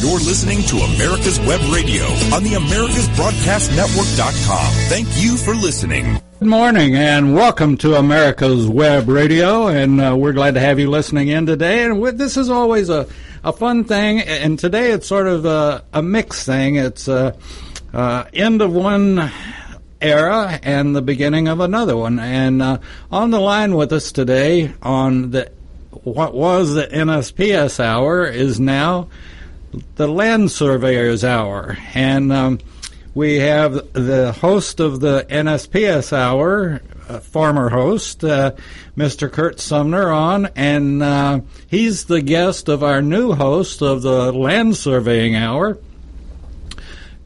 You're listening to America's Web Radio on the AmericasBroadcastNetwork.com. Thank you for listening. Good morning and welcome to America's Web Radio, and uh, we're glad to have you listening in today. And this is always a, a fun thing, and today it's sort of a, a mixed thing. It's uh, uh, end of one era and the beginning of another one. And uh, on the line with us today on the what was the NSPS hour is now the Land Surveyors Hour. And um, we have the host of the NSPS Hour, former host, uh, Mr. Curt Sumner, on, and uh, he's the guest of our new host of the Land Surveying Hour,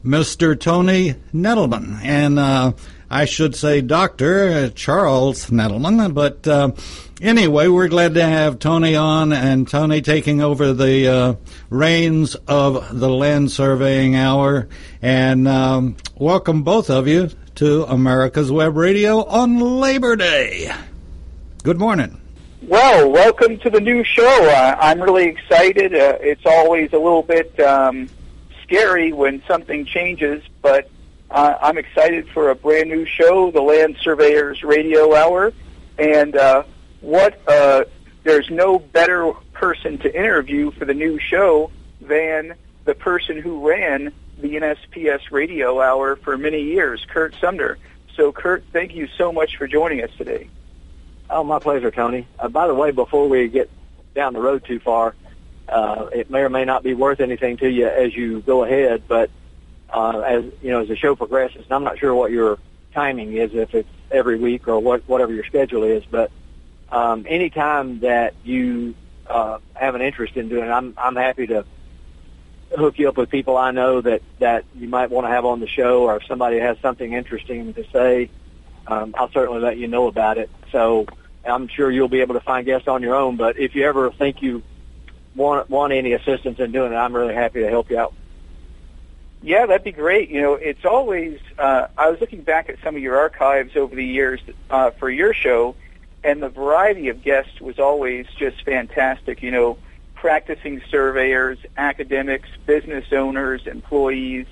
Mr. Tony Nettleman. And uh, I should say Dr. Uh, Charles Nettleman, but uh, anyway, we're glad to have Tony on, and Tony taking over the uh, reins of the Land Surveying Hour. And um, welcome both of you to America's Web Radio on Labor Day. Good morning. Well, welcome to the new show. Uh, I'm really excited. Uh, it's always a little bit um, scary when something changes, but uh, I'm excited for a brand new show, the Land Surveyors Radio Hour, and uh, what uh, there's no better person to interview for the new show than the person who ran the NSPS Radio Hour for many years, Curt Sumner. So, Curt, thank you so much for joining us today. Oh, my pleasure, Tony. Uh, by the way, before we get down the road too far, uh, it may or may not be worth anything to you as you go ahead, but uh, as you know, as the show progresses, and I'm not sure what your timing is, if it's every week or what, whatever your schedule is, but um, anytime that you uh, have an interest in doing I'm I'm happy to hook you up with people I know that that you might want to have on the show, or if somebody has something interesting to say, um, I'll certainly let you know about it. So I'm sure you'll be able to find guests on your own. But if you ever think you want want any assistance in doing it, I'm really happy to help you out. Yeah, that'd be great. You know, it's always. Uh, I was looking back at some of your archives over the years uh, for your show, and the variety of guests was always just fantastic. You know, practicing surveyors, academics, business owners, employees.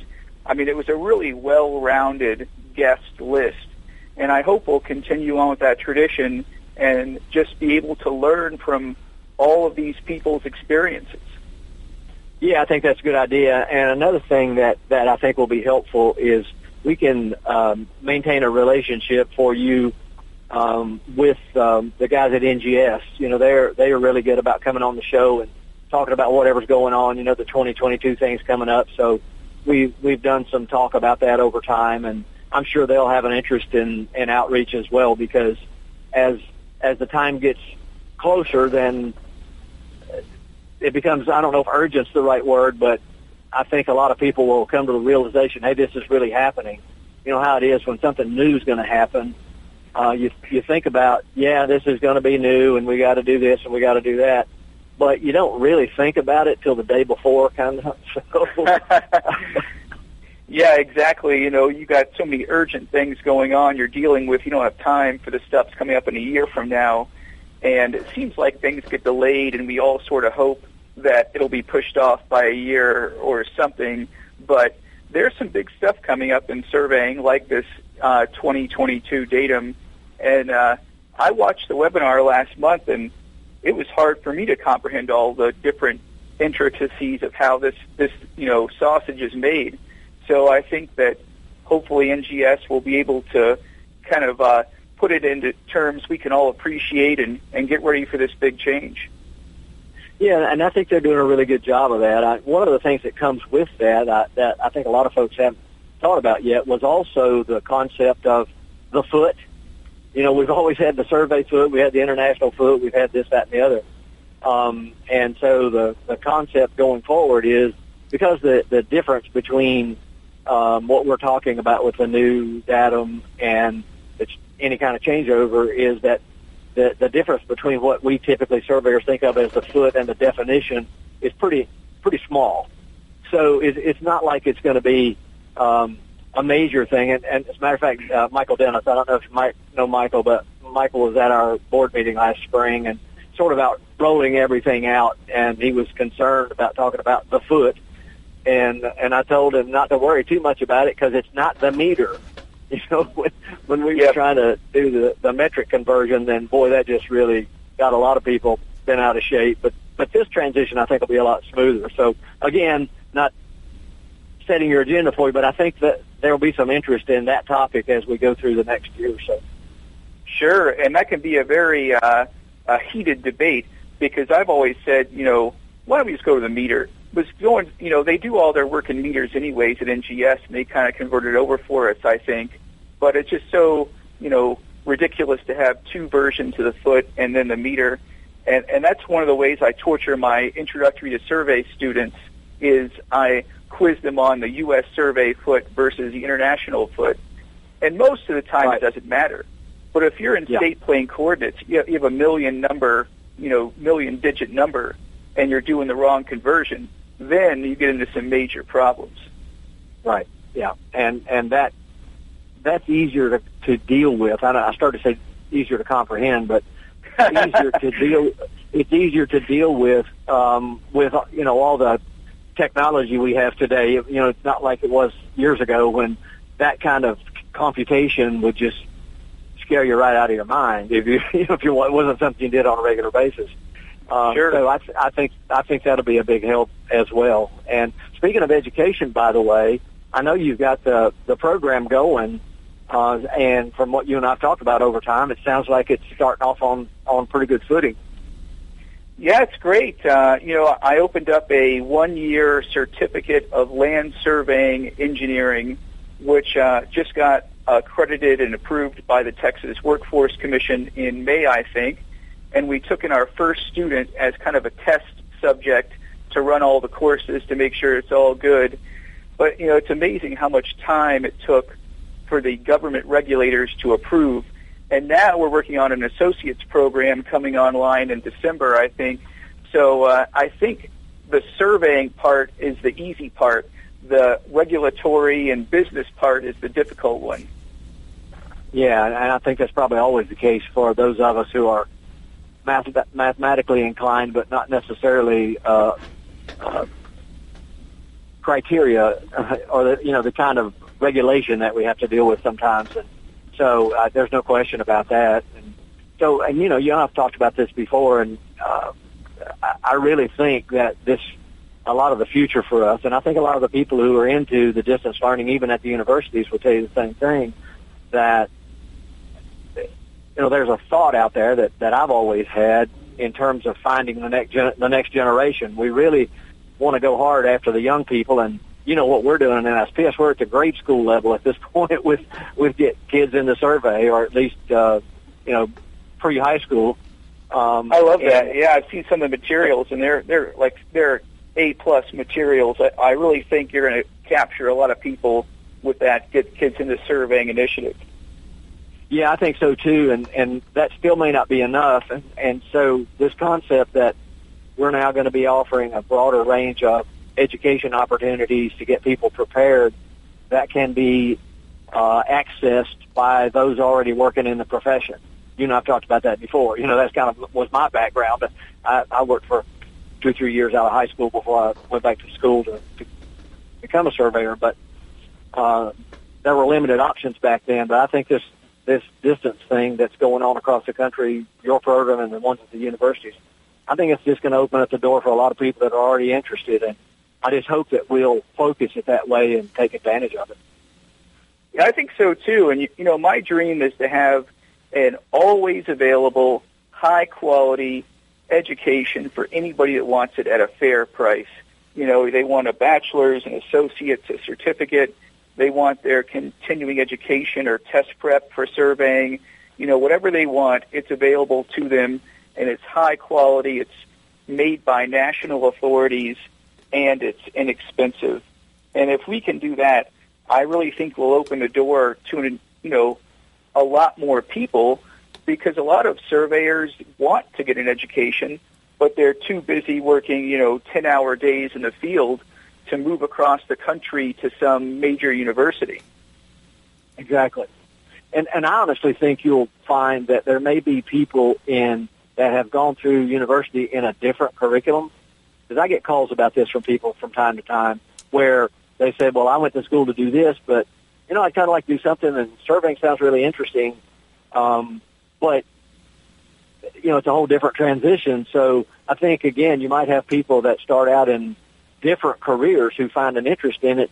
I mean, it was a really well-rounded guest list, and I hope we'll continue on with that tradition and just be able to learn from all of these people's experiences. Yeah, I think that's a good idea. And another thing that that I think will be helpful is we can um, maintain a relationship for you um, with um, the guys at NGS. You know, they're they are really good about coming on the show and talking about whatever's going on. You know, the 2022 things coming up. So we we've done some talk about that over time, and I'm sure they'll have an interest in in outreach as well because as as the time gets closer, then it becomes I don't know if urgent's the right word, but I think a lot of people will come to the realization, hey, this is really happening. You know how it is when something new is going to happen uh, you you think about, yeah, this is going to be new, and we got to do this and we got to do that, but you don't really think about it till the day before, kind of. So. yeah, exactly. You know, you got so many urgent things going on. You're dealing with. You don't have time for the stuff's coming up in a year from now, and it seems like things get delayed, and we all sort of hope that it'll be pushed off by a year or something. But there's some big stuff coming up in surveying, like this uh, 2022 datum and uh, I watched the webinar last month, and it was hard for me to comprehend all the different intricacies of how this this you know sausage is made. So I think that hopefully NGS will be able to kind of uh, put it into terms we can all appreciate and, and get ready for this big change. Yeah, and I think they're doing a really good job of that. I, one of the things that comes with that I, that I think a lot of folks haven't thought about yet was also the concept of the foot you know, we've always had the survey foot, we had the international foot, we've had this, that, and the other. Um, and so the, the concept going forward is because the, the difference between um, what we're talking about with the new datum and any kind of changeover is that the, the difference between what we typically surveyors think of as the foot and the definition is pretty pretty small. So it, it's not like it's going to be um, a major thing. And, and as a matter of fact, uh, Michael Dennis, I don't know if you might know Michael, but Michael was at our board meeting last spring and sort of about rolling everything out. And he was concerned about talking about the foot and and I told him not to worry too much about it because it's not the meter. You know, when, when we Yep. were trying to do the, the metric conversion, then boy, that just really got a lot of people bent out of shape. But but this transition, I think, will be a lot smoother. So again, not setting your agenda for you, but I think that there will be some interest in that topic as we go through the next year or so. Sure, and that can be a very uh, a heated debate because I've always said, you know, why don't we just go to the meter? Was going, you know, they do all their work in meters anyways at NGS, and they kind of convert it over for us, I think. But it's just so, you know, ridiculous to have two versions of the foot and then the meter, and and that's one of the ways I torture my introductory to survey students is I quiz them on the U.S. survey foot versus the international foot, and most of the time Right. it doesn't matter. But if you're in Yeah. state plane coordinates, you have, a million number, you know, million digit number, and you're doing the wrong conversion, then you get into some major problems. Right. Yeah. And and that that's easier to, to deal with. I, I started to say easier to comprehend, but easier to deal. It's easier to deal with um, with you know all the technology we have today. You know, it's not like it was years ago when that kind of computation would just scare you right out of your mind if you, you know, if you, it wasn't something you did on a regular basis. Uh, Sure. So I, th- I think I think that'll be a big help as well. And speaking of education, by the way, I know you've got the the program going, uh, and from what you and I've talked about over time, it sounds like it's starting off on on pretty good footing. Yeah, it's great. Uh, you know, I opened up a one-year certificate of land surveying engineering, which uh, just got accredited and approved by the Texas Workforce Commission in May, I think. And we took in our first student as kind of a test subject to run all the courses to make sure it's all good. But you know, it's amazing how much time it took for the government regulators to approve. And now we're working on an associate's program coming online in December, I think. So uh, I think the surveying part is the easy part. The regulatory and business part is the difficult one. Yeah, and I think that's probably always the case for those of us who are math- mathematically inclined, but not necessarily uh, uh, criteria or the, you know the kind of regulation that we have to deal with sometimes. And so uh, there's no question about that. And so, and you know, you and I've talked about this before, and uh, I, really think that this a lot of the future for us, and I think a lot of the people who are into the distance learning, even at the universities, will tell you the same thing. That you know, there's a thought out there that that I've always had in terms of finding the next gen- the next generation. We really want to go hard after the young people, and you know what we're doing in NSPS. We're at the grade school level at this point with with get kids in the survey, or at least uh, you know pre high school. Um, I love that. and- Yeah, I've seen some of the materials, and they're they're like they're A plus materials. I, I really think you're going to capture a lot of people with that. Get kids into surveying initiative. Yeah, I think so too, and and that still may not be enough. And, and so this concept that we're now going to be offering a broader range of education opportunities to get people prepared that can be uh, accessed by those already working in the profession. You know, I've talked about that before. You know, that's kind of was my background. But I, I worked for two or three years out of high school before I went back to school to, to become a surveyor. But uh, there were limited options back then. But I think this this distance thing that's going on across the country, your program and the ones at the universities, I think it's just going to open up the door for a lot of people that are already interested. And I just hope that we'll focus it that way and take advantage of it. Yeah, I think so too. And you, you know, my dream is to have an always available, high quality education for anybody that wants it at a fair price. You know, they want a bachelor's, an associate's, a certificate. They want their continuing education or test prep for surveying. You know, whatever they want, it's available to them, and it's high quality. It's made by national authorities, and it's inexpensive. And if we can do that, I really think we'll open the door to you know a lot more people because a lot of surveyors want to get an education, but they're too busy working you know ten hour days in the field to move across the country to some major university. Exactly. And and I honestly think you'll find that there may be people in that have gone through university in a different curriculum. Because I get calls about this from people from time to time where they said, well, I went to school to do this, but you know, I kind of like to do something, and surveying sounds really interesting, um, but you know, it's a whole different transition. So I think again, you might have people that start out in different careers who find an interest in it,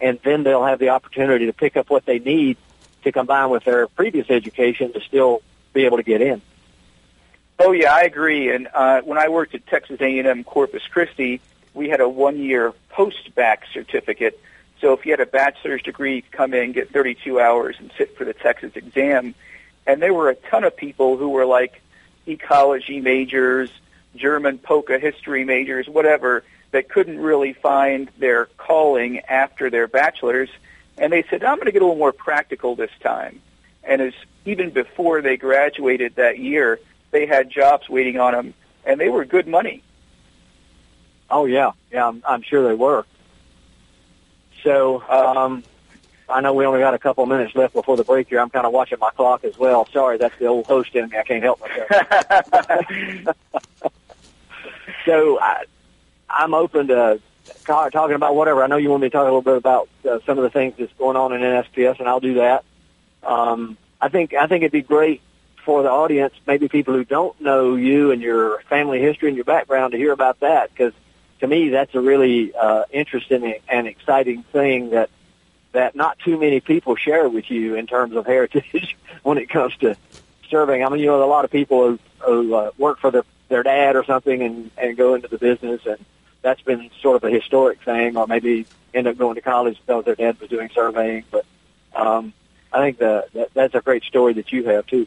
and then they'll have the opportunity to pick up what they need to combine with their previous education to still be able to get in. Oh yeah, I agree. And uh, when I worked at Texas A&M Corpus Christi, we had a one-year post-bac certificate. So if you had a bachelor's degree, come in, get 32 hours, and sit for the Texas exam. And there were a ton of people who were like ecology majors, German polka history majors, whatever, that couldn't really find their calling after their bachelor's. And they said, I'm going to get a little more practical this time. And as even before they graduated that year, they had jobs waiting on them, and they were good money. Oh yeah, yeah, I'm, I'm sure they were. So um, I know we only got a couple minutes left before the break here. I'm kind of watching my clock as well. Sorry, that's the old host in me. I can't help myself. so I, I'm open to talking about whatever. I know you want me to talk a little bit about uh, some of the things that's going on in NSPS, and I'll do that. Um, I think I think it'd be great for the audience, maybe people who don't know you and your family history and your background, to hear about that because to me that's a really uh, interesting and exciting thing that that not too many people share with you in terms of heritage when it comes to serving. I mean, you know, a lot of people who, who uh, work for their their dad or something and and go into the business and that's been sort of a historic thing, or maybe end up going to college because their dad was doing surveying. But um, I think the, that that's a great story that you have too.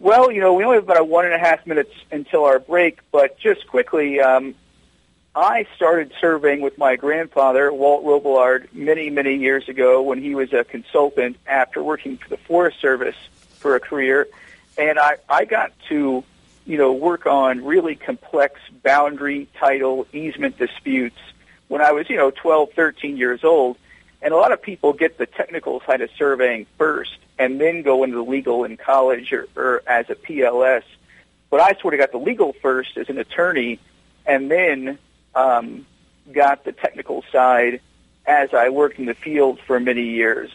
Well, you know, we only have about one and a half minutes until our break, but just quickly, um, I started surveying with my grandfather, Walt Robillard, many, many years ago when he was a consultant after working for the Forest Service for a career. And I, I got to you know, work on really complex boundary, title, easement disputes when I was, you know, 12, 13 years old. And a lot of people get the technical side of surveying first and then go into the legal in college or, or as a PLS. But I sort of got the legal first as an attorney and then um, got the technical side as I worked in the field for many years.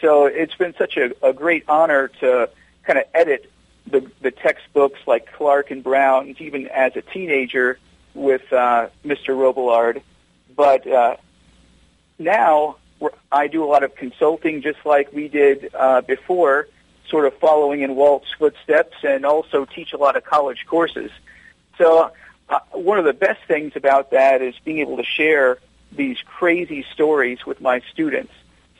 So it's been such a, a great honor to kind of edit the, the textbooks like Clark and Brown, even as a teenager with uh, Mr. Robillard. But uh, now I do a lot of consulting, just like we did uh, before, sort of following in Walt's footsteps, and also teach a lot of college courses. So uh, one of the best things about that is being able to share these crazy stories with my students,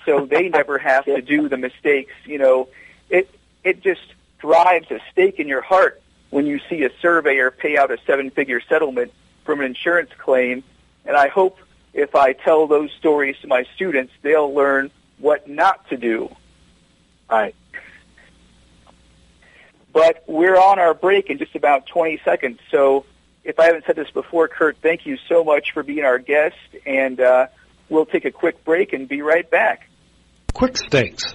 so they never have to do the mistakes. You know, it it just drives a stake in your heart when you see a surveyor pay out a seven-figure settlement from an insurance claim. And I hope if I tell those stories to my students, they'll learn what not to do. Right. But we're on our break in just about 20 seconds. So if I haven't said this before, Curt, thank you so much for being our guest. And uh, we'll take a quick break and be right back. Quick Stakes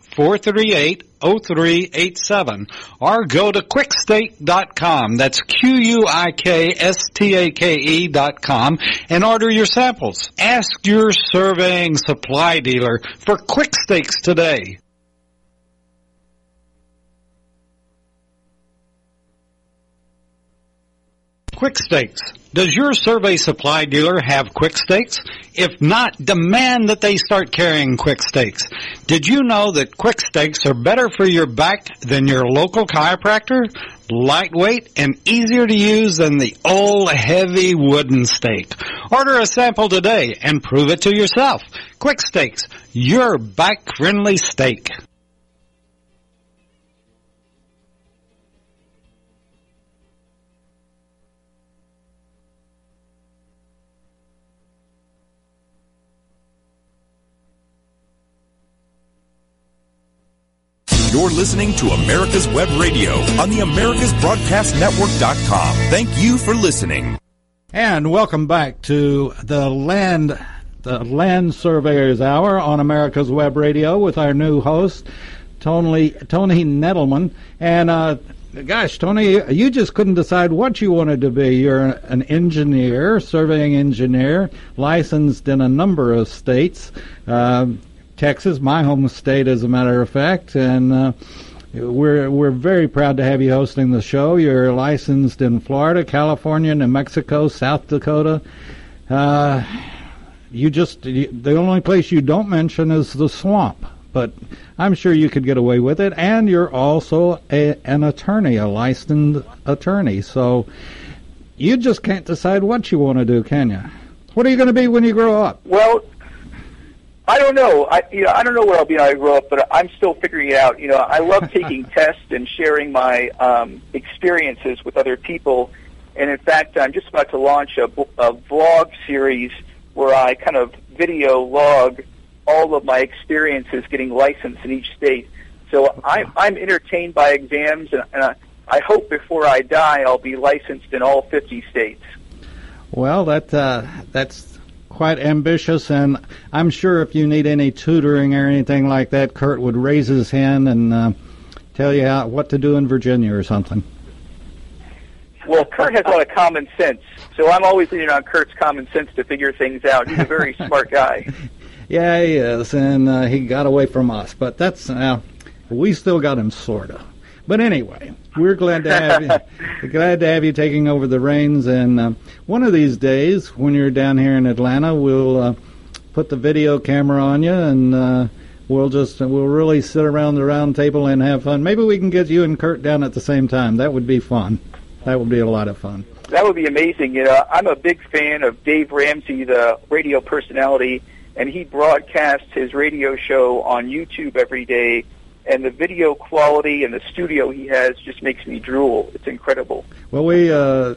438 0387 or go to quikstake.com. That's Q-U-I-K-S-T-A-K-E dot com and order your samples. Ask your surveying supply dealer for quick stakes today. Quick Stakes. Does your survey supply dealer have Quick Stakes? If not, demand that they start carrying Quick Stakes. Did you know that Quick Stakes are better for your back than your local chiropractor? Lightweight and easier to use than the old heavy wooden stake. Order a sample today and prove it to yourself. Quick Stakes, your back friendly stake. You're listening to America's Web Radio on the AmericasBroadcastNetwork.com. Thank you for listening. And welcome back to the land the Land Surveyors Hour on America's Web Radio with our new host, Tony Tony Nettleman. And uh, gosh, Tony, you just couldn't decide what you wanted to be. You're an engineer, surveying engineer, licensed in a number of states. Uh, Texas, my home state, as a matter of fact, and uh, we're we're very proud to have you hosting the show. You're licensed in Florida, California, New Mexico, South Dakota. Uh, you just the only place you don't mention is the swamp, but I'm sure you could get away with it. And you're also a, an attorney, a licensed attorney, so you just can't decide what you want to do, can you? What are you going to be when you grow up? Well, I don't know. I you know I don't know what I'll be when I grow up, but I'm still figuring it out. You know, I love taking tests and sharing my um, experiences with other people. And in fact, I'm just about to launch a, a vlog series where I kind of video log all of my experiences getting licensed in each state. So I'm I'm entertained by exams, and, and I, I hope before I die I'll be licensed in all 50 states. Well, that uh, that's quite ambitious, and I'm sure if you need any tutoring or anything like that, Curt would raise his hand and uh, tell you how, what to do in Virginia or something. Well, Curt has a lot of common sense, so I'm always leaning on Curt's common sense to figure things out. He's a very smart guy. Yeah, he is, and uh, he got away from us, but that's uh, we still got him sorta. But anyway, we're glad to have you. glad to have you taking over the reins. And uh, one of these days, when you're down here in Atlanta, we'll uh, put the video camera on you, and uh, we'll just we'll really sit around the round table and have fun. Maybe we can get you and Curt down at the same time. That would be fun. That would be a lot of fun. That would be amazing. You know, I'm a big fan of Dave Ramsey, the radio personality, and he broadcasts his radio show on YouTube every day and the video quality and the studio he has just makes me drool. It's incredible. Well, we uh,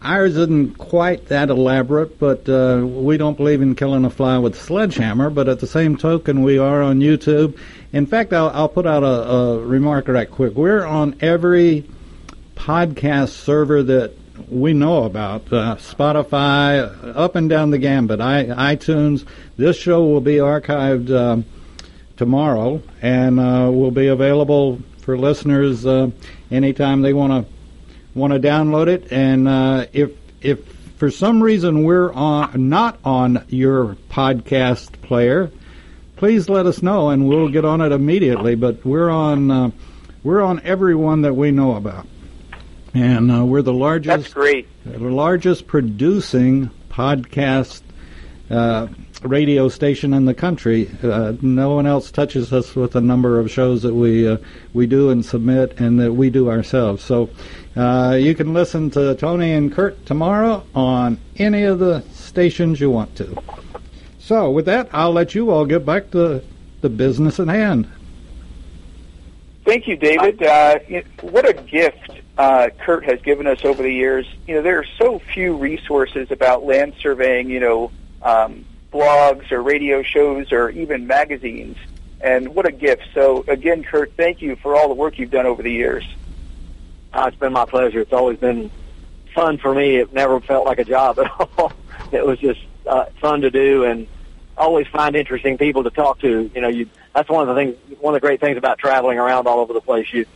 ours isn't quite that elaborate, but uh, we don't believe in killing a fly with a sledgehammer. But at the same token, we are on YouTube. In fact, I'll, I'll put out a, a remark right quick. We're on every podcast server that we know about uh, Spotify, up and down the gambit, I, iTunes. This show will be archived. Um, tomorrow, and uh, will be available for listeners uh, anytime they want to want to download it. And uh, if if for some reason we're on not on your podcast player, please let us know, and we'll get on it immediately. But we're on uh, we're on every one that we know about, and uh, we're the largest. That's great. The largest producing podcast uh, radio station in the country. Uh, no one else touches us with the number of shows that we uh, we do and submit, and that we do ourselves. So uh, you can listen to Tony and Curt tomorrow on any of the stations you want to. So with that, I'll let you all get back to the business at hand. Thank you, David. Uh, what a gift uh, Curt has given us over the years. You know, there are so few resources about land surveying. You know. Um, blogs or radio shows or even magazines. And what a gift. So, again, Curt, thank you for all the work you've done over the years. Uh, it's been my pleasure. It's always been fun for me. It never felt like a job at all. it was just uh, fun to do and always find interesting people to talk to. You know, you that's one of the things, one of the great things about traveling around all over the place. You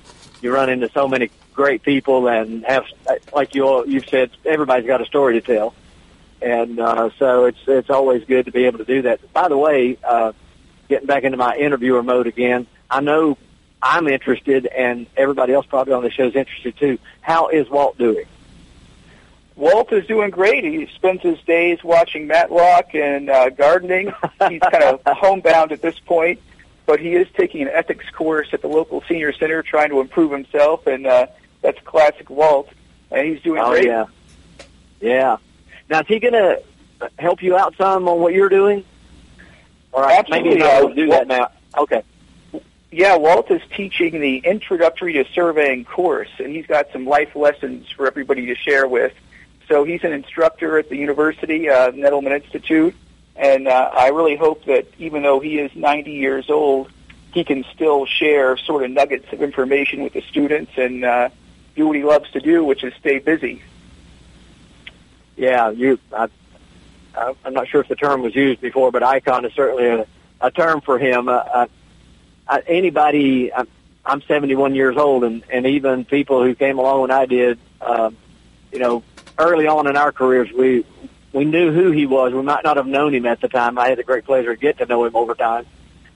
you run into so many great people and have, like you all, you've said, everybody's got a story to tell and uh, so it's it's always good to be able to do that. By the way, uh, getting back into my interviewer mode again, I know I'm interested, and everybody else probably on the show is interested too. How is Walt doing? Walt is doing great. He spends his days watching Matlock and uh, gardening. He's kind of homebound at this point, but he is taking an ethics course at the local senior center, trying to improve himself, and uh, that's classic Walt. And he's doing oh, great. yeah, yeah. Now, is he going to help you out some on what you're doing? Or Absolutely. maybe I will do that now. Okay. Yeah, Walt is teaching the Introductory to Surveying course, and he's got some life lessons for everybody to share with. So he's an instructor at the university, uh, Nettleman Institute, and uh, I really hope that even though he is 90 years old, he can still share sort of nuggets of information with the students and uh, do what he loves to do, which is stay busy. Yeah, you. I, I'm not sure if the term was used before, but icon is certainly a, a term for him. Uh, uh, anybody, I'm, I'm 71 years old, and and even people who came along when I did, uh, you know, early on in our careers, we we knew who he was. We might not have known him at the time. I had the great pleasure to get to know him over time.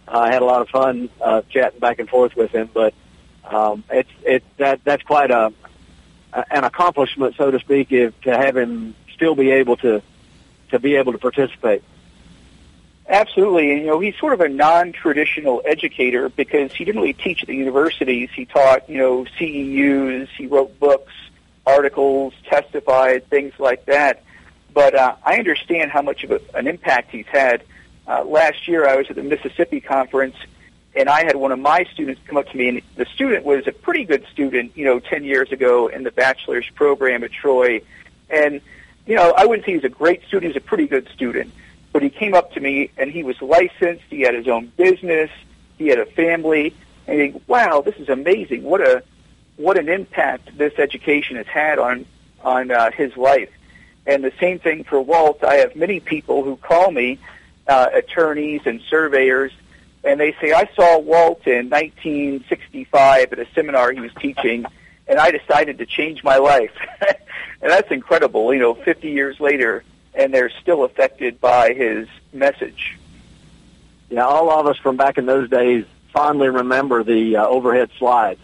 Uh, I had a lot of fun uh, chatting back and forth with him, but um, it's it that that's quite a an accomplishment, so to speak, if to have him still be able to to be able to participate. Absolutely. And, you know, he's sort of a non-traditional educator because he didn't really teach at the universities. He taught, you know, CEUs, he wrote books, articles, testified, things like that. But uh, I understand how much of a, an impact he's had. Uh, last year I was at the Mississippi conference and I had one of my students come up to me and the student was a pretty good student, you know, 10 years ago in the bachelor's program at Troy. And, you know, I wouldn't say he's a great student, he's a pretty good student but he came up to me and he was licensed. He had his own business. He had a family. And he, wow, this is amazing. What a what an impact this education has had on on uh, his life. And the same thing for Walt. I have many people who call me, uh, attorneys and surveyors, and they say, I saw Walt in 1965 at a seminar he was teaching, and I decided to change my life. and that's incredible. You know, 50 years later, and they're still affected by his message. Yeah, all of us from back in those days fondly remember the uh, overhead slides.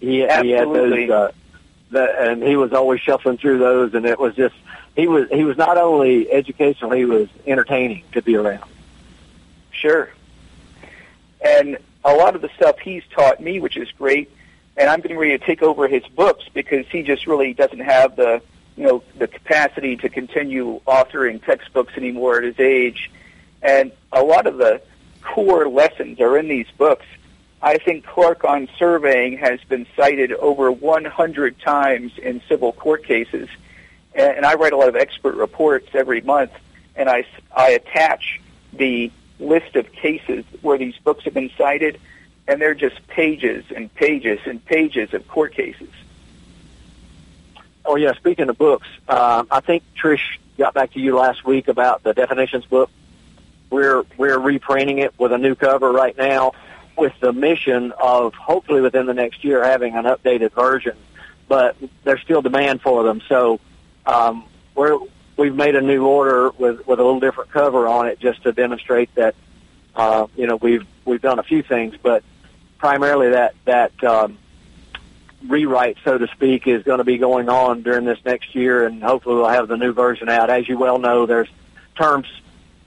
He, Absolutely. he had those, uh, the, and he was always shuffling through those, and it was just he was he was not only educational, he was entertaining to be around. Sure. And a lot of the stuff he's taught me, which is great, and I'm getting ready to take over his books because he just really doesn't have the you know, the capacity to continue authoring textbooks anymore at his age. And a lot of the core lessons are in these books. I think Clark on surveying has been cited over 100 times in civil court cases. And I write a lot of expert reports every month, and I, I attach the list of cases where these books have been cited, and they're just pages and pages and pages of court cases. Oh yeah, speaking of books, uh, I think Trish got back to you last week about the definitions book. We're we're reprinting it with a new cover right now, with the mission of hopefully within the next year having an updated version. But there's still demand for them, so um, we're we've made a new order with with a little different cover on it just to demonstrate that uh, you know we've we've done a few things, but primarily that that um, rewrite, so to speak, is going to be going on during this next year, and hopefully we'll have the new version out. As you well know, there's terms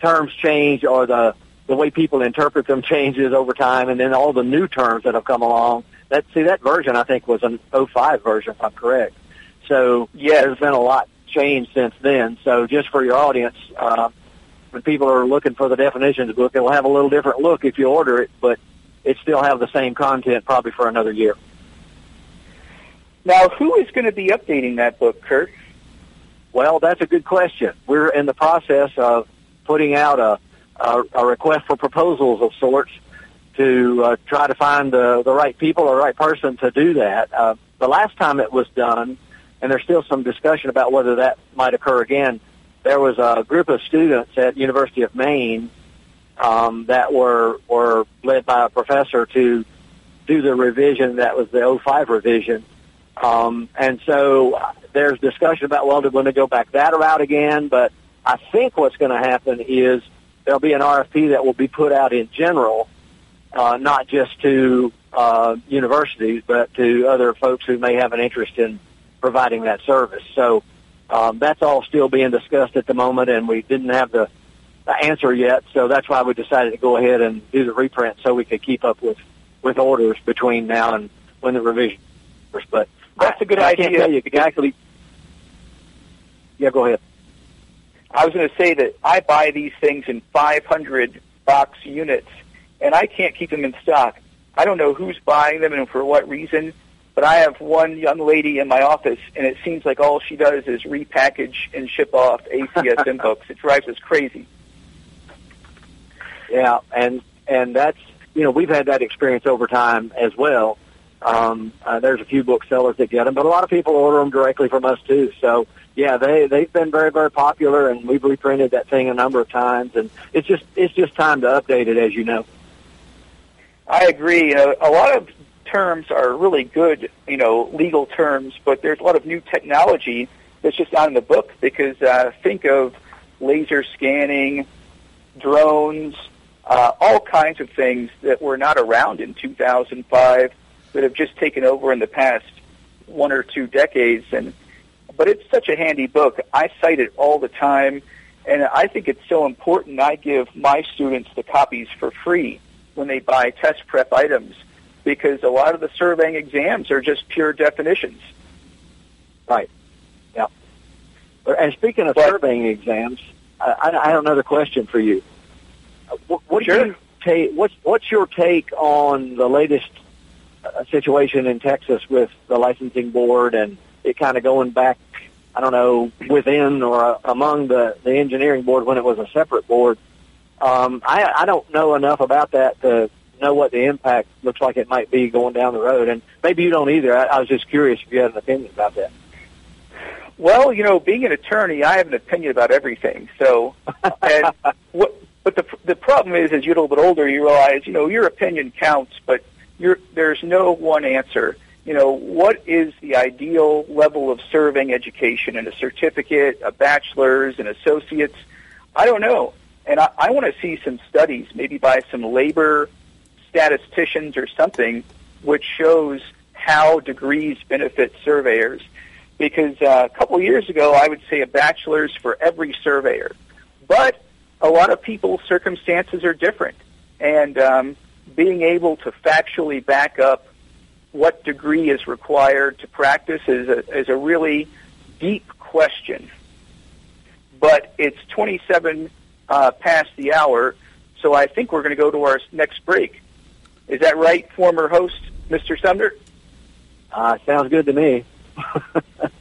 terms change, or the the way people interpret them changes over time, and then all the new terms that have come along. That see that version, I think, was an 05 version, if I'm correct. So yeah, there's been a lot changed since then. So just for your audience, uh, when people are looking for the definitions book, it will have a little different look if you order it, but it still have the same content probably for another year. Now, who is going to be updating that book, Curt? Well, that's a good question. We're in the process of putting out a, a, a request for proposals of sorts to uh, try to find the, the right people or right person to do that. Uh, the last time it was done, and there's still some discussion about whether that might occur again, there was a group of students at University of Maine um, that were were led by a professor to do the revision that was the 05 revision um, and so there's discussion about, well, do we want to go back that route again? But I think what's going to happen is there'll be an RFP that will be put out in general, uh, not just to uh, universities, but to other folks who may have an interest in providing that service. So um, that's all still being discussed at the moment, and we didn't have the, the answer yet. So that's why we decided to go ahead and do the reprint so we could keep up with with orders between now and when the revision. But that's a good I, idea. I can't tell you exactly. Yeah, go ahead. I was going to say that I buy these things in 500 box units, and I can't keep them in stock. I don't know who's buying them and for what reason, but I have one young lady in my office, and it seems like all she does is repackage and ship off ACSM books. It drives us crazy. Yeah, and and that's you know we've had that experience over time as well. Um, uh, there's a few booksellers that get them, but a lot of people order them directly from us too. So yeah, they they've been very very popular, and we've reprinted that thing a number of times, and it's just it's just time to update it, as you know. I agree. Know, a lot of terms are really good, you know, legal terms, but there's a lot of new technology that's just not in the book because uh, think of laser scanning, drones, uh, all kinds of things that were not around in 2005 that have just taken over in the past one or two decades. And but it's such a handy book. I cite it all the time, and I think it's so important. I give my students the copies for free when they buy test prep items because a lot of the surveying exams are just pure definitions. Right. Yeah. And speaking of but, surveying exams, I, I have another question for you. What, what sure. do you take? What's what's your take on the latest uh, situation in Texas with the licensing board and it kind of going back? I don't know within or uh, among the the engineering board when it was a separate board. Um, I, I don't know enough about that to know what the impact looks like it might be going down the road, and maybe you don't either. I, I was just curious if you had an opinion about that. Well, you know, being an attorney, I have an opinion about everything. So, and what but the the problem is, as you get a little bit older, you realize, you know, your opinion counts, but you're, there's no one answer. You know, what is the ideal level of serving education in a certificate, a bachelor's, an associate's? I don't know. And I, I want to see some studies, maybe by some labor statisticians or something, which shows how degrees benefit surveyors. Because uh, a couple years ago, I would say a bachelor's for every surveyor. But a lot of people's circumstances are different, and um, being able to factually back up what degree is required to practice is a, is a really deep question. But it's 27 uh, past the hour, so I think we're going to go to our next break. Is that right, former host, Mr. Sumner? Uh, sounds good to me.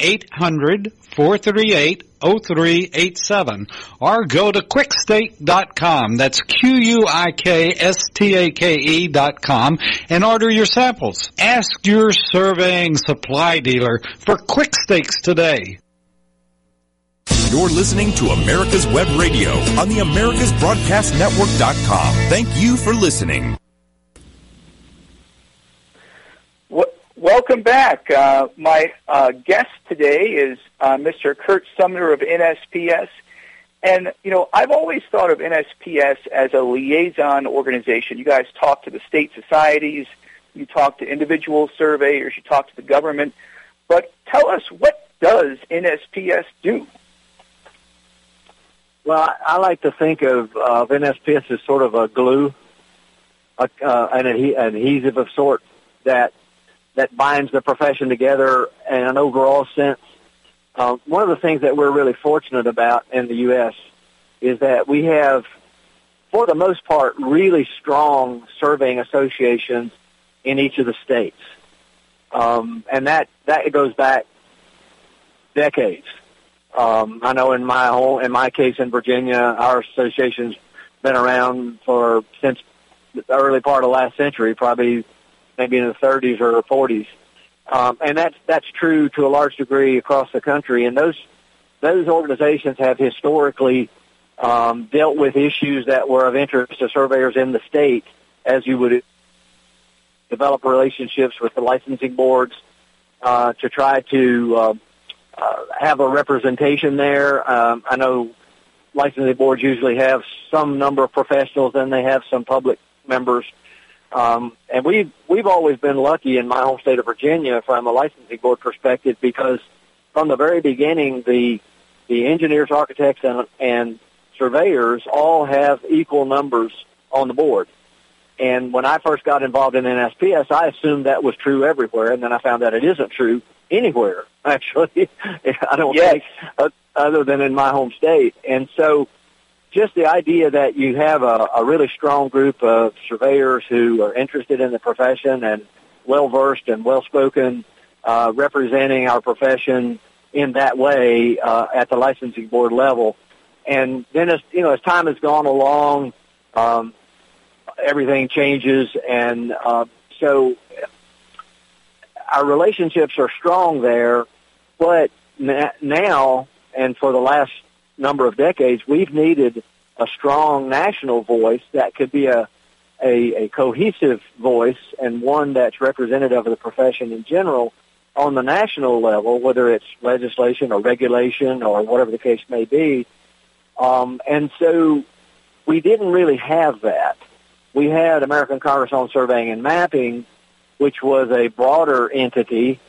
800-438-0387 or go to quikstake.com. That's Q-U-I-K-S-T-A-K-E dot com and order your samples. Ask your surveying supply dealer for quick stakes today. You're listening to America's Web Radio on the AmericasBroadcastNetwork.com. Thank you for listening. Welcome back. Uh, my uh, guest today is uh, Mr. Curt Sumner of NSPS. And, you know, I've always thought of NSPS as a liaison organization. You guys talk to the state societies, you talk to individual surveyors, you talk to the government. But tell us, what does NSPS do? Well, I like to think of, of NSPS as sort of a glue, a, uh, an adhesive of sort that that binds the profession together in an overall sense. Uh, one of the things that we're really fortunate about in the U.S. is that we have, for the most part, really strong surveying associations in each of the states, um, and that that goes back decades. Um, I know in my whole, in my case in Virginia, our association's been around for since the early part of last century, probably maybe in the 30s or 40s. Um, and that's that's true to a large degree across the country. And those those organizations have historically um, dealt with issues that were of interest to surveyors in the state, as you would develop relationships with the licensing boards uh, to try to uh, uh, have a representation there. Um, I know licensing boards usually have some number of professionals, and they have some public members. Um, and we've we've always been lucky in my home state of Virginia from a licensing board perspective because from the very beginning the the engineers, architects, and and surveyors all have equal numbers on the board, And when I first got involved in NSPS, I assumed that was true everywhere, and then I found that it isn't true anywhere. Actually, I don't yes. think uh, other than in my home state. And so, just the idea that you have a, a really strong group of surveyors who are interested in the profession and well versed and well spoken, uh, representing our profession in that way uh, at the licensing board level. And then, as you know, as time has gone along, um, everything changes, and uh, so our relationships are strong there. But na- now, and for the last number of decades, we've needed a strong national voice that could be a a, a cohesive voice and one that's representative of the profession in general on the national level, whether it's legislation or regulation or whatever the case may be. Um, and so we didn't really have that. We had American Congress on Surveying and Mapping, which was a broader entity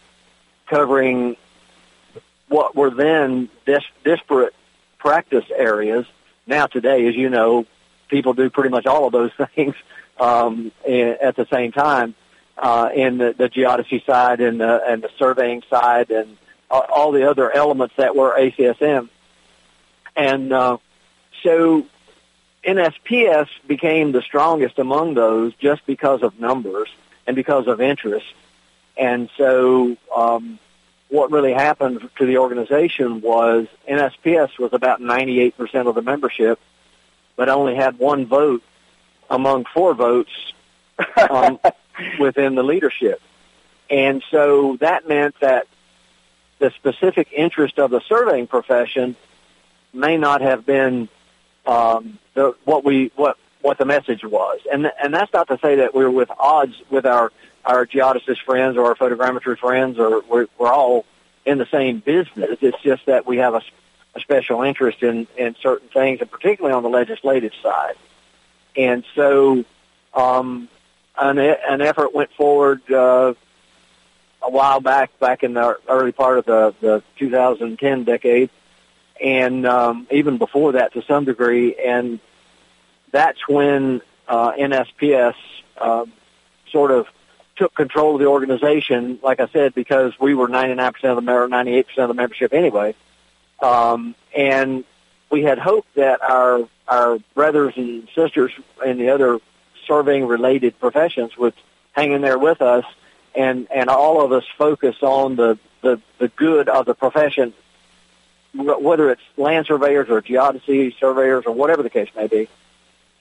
covering what were then dis- disparate practice areas. Now today, as you know, people do pretty much all of those things um, at the same time uh, in the, the geodesy side and the, and the surveying side and all the other elements that were ACSM. And uh, so NSPS became the strongest among those just because of numbers and because of interest. And so um, what really happened to the organization was NSPS was about 98% of the membership, but only had one vote among four votes um, within the leadership. And so that meant that the specific interest of the surveying profession may not have been um, the, what we what what the message was, and and that's not to say that we're with odds with our our geodesist friends or our photogrammetry friends, or we're, we're all in the same business. It's just that we have a, a special interest in in certain things, and particularly on the legislative side. And so, um, an an effort went forward uh, a while back, back in the early part of the the 2010 decade, and um, even before that to some degree, and that's when uh, NSPS uh, sort of took control of the organization. Like I said, because we were 99% of the member, 98% of the membership anyway, um, and we had hoped that our our brothers and sisters in the other surveying related professions would hang in there with us, and and all of us focus on the the, the good of the profession whether it's land surveyors or geodesy surveyors or whatever the case may be.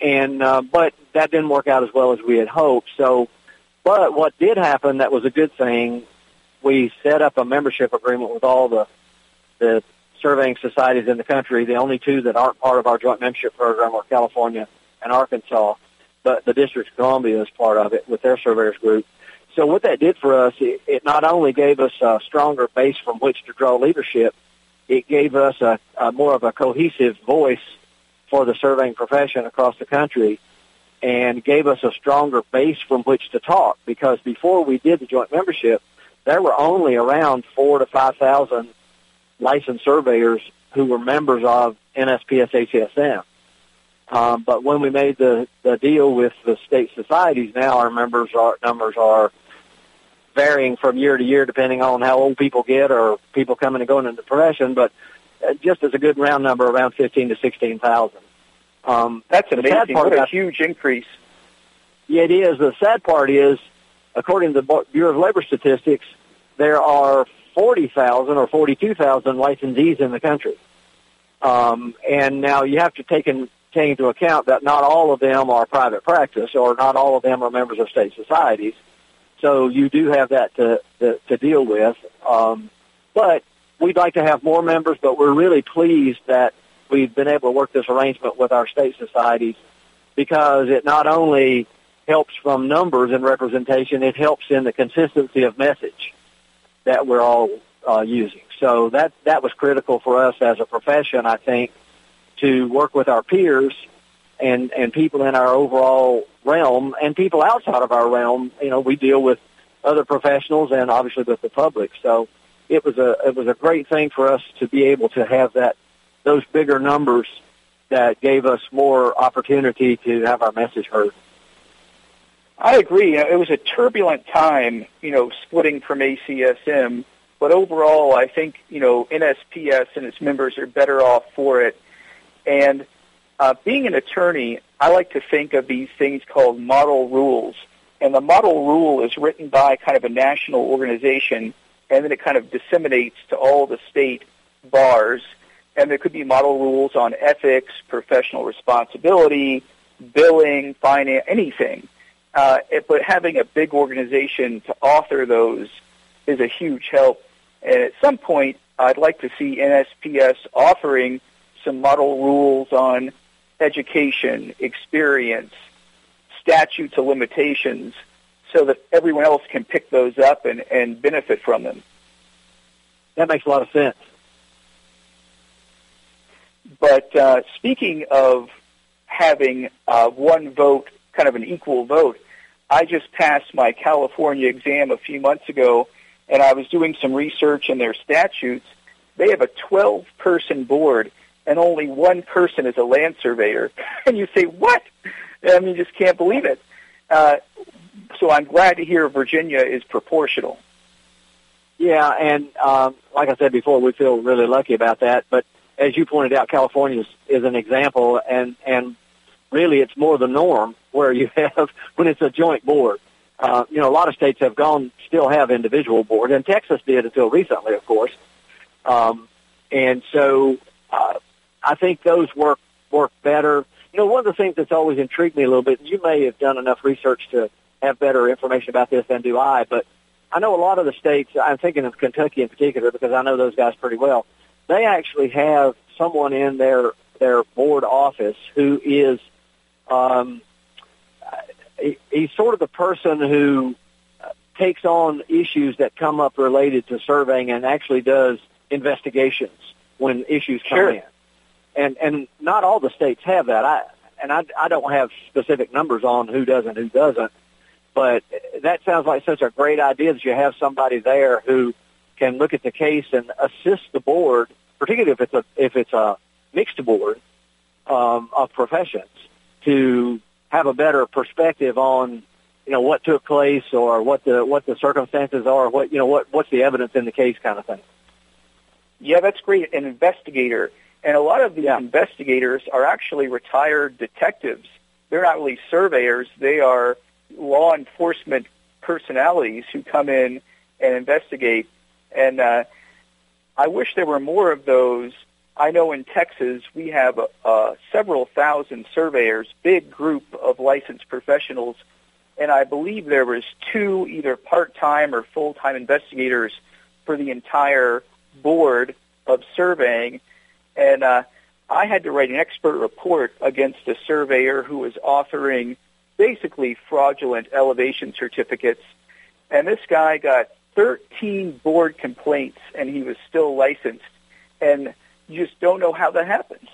And uh, but that didn't work out as well as we had hoped. So, but what did happen that was a good thing. We set up a membership agreement with all the the surveying societies in the country. The only two that aren't part of our joint membership program are California and Arkansas, but the District of Columbia is part of it with their surveyors group. So what that did for us, it, it not only gave us a stronger base from which to draw leadership, it gave us a, a more of a cohesive voice for the surveying profession across the country and gave us a stronger base from which to talk because before we did the joint membership, there were only around four to 5,000 licensed surveyors who were members of NSPS ACSM. Um, but when we made the, the deal with the state societies, now our members are, numbers are varying from year to year depending on how old people get or people coming and going into the profession, but just as a good round number, around 15 to 16,000. Um, That's amazing. What a huge increase. Yeah, it is. The sad part is, according to the Bureau of Labor Statistics, there are 40,000 or 42,000 licensees in the country. Um, and now you have to take, in, take into account that not all of them are private practice or not all of them are members of state societies. So you do have that to, to, to deal with. Um, but we'd like to have more members, but we're really pleased that we've been able to work this arrangement with our state societies because it not only helps from numbers and representation, it helps in the consistency of message that we're all uh, using. So that that was critical for us as a profession, I think, to work with our peers and and people in our overall realm and people outside of our realm. You know, we deal with other professionals and obviously with the public. So it was a it was a great thing for us to be able to have that those bigger numbers that gave us more opportunity to have our message heard. I agree. It was a turbulent time, you know, splitting from ACSM, but overall, I think you know NSPS and its members are better off for it. And uh, being an attorney, I like to think of these things called model rules. And the model rule is written by kind of a national organization, and then it kind of disseminates to all the state bars. And there could be model rules on ethics, professional responsibility, billing, finance, anything. Uh, it, but having a big organization to author those is a huge help. And at some point, I'd like to see NSPS offering some model rules on education, experience, statutes of limitations, so that everyone else can pick those up and, and benefit from them. That makes a lot of sense. But uh, speaking of having uh, one vote, kind of an equal vote, I just passed my California exam a few months ago, and I was doing some research in their statutes. They have a 12-person board, and only one person is a land surveyor. And you say, what? I mean, you just can't believe it. Uh, so I'm glad to hear Virginia is proportional. Yeah, and um, like I said before, we feel really lucky about that. But as you pointed out, California is, is an example, and and really it's more the norm where you have when it's a joint board. Uh, you know, a lot of states have gone still have individual board, and Texas did until recently, of course. Um, and so uh, I think those work work better. You know, one of the things that's always intrigued me a little bit, you may have done enough research to have better information about this than do I, but I know a lot of the states, I'm thinking of Kentucky in particular because I know those guys pretty well, they actually have someone in their, their board office who is, um, he, he's sort of the person who takes on issues that come up related to surveying and actually does investigations when issues come sure. in and and not all the states have that. I and I I don't have specific numbers on who does and who doesn't, but that sounds like such a great idea that you have somebody there who can look at the case and assist the board, particularly if it's a if it's a mixed board um, of professions, to have a better perspective on you know what took place or what the what the circumstances are, what you know what what's the evidence in the case, kind of thing. Yeah, that's great. An investigator and a lot of these Yeah. investigators are actually retired detectives. They're not really surveyors. They are law enforcement personalities who come in and investigate. And uh, I wish there were more of those. I know in Texas we have uh, several thousand surveyors, big group of licensed professionals, and I believe there was two either part-time or full-time investigators for the entire board of surveying and uh, I had to write an expert report against a surveyor who was authoring basically fraudulent elevation certificates. And this guy got 13 board complaints, and he was still licensed. And you just don't know how that happens.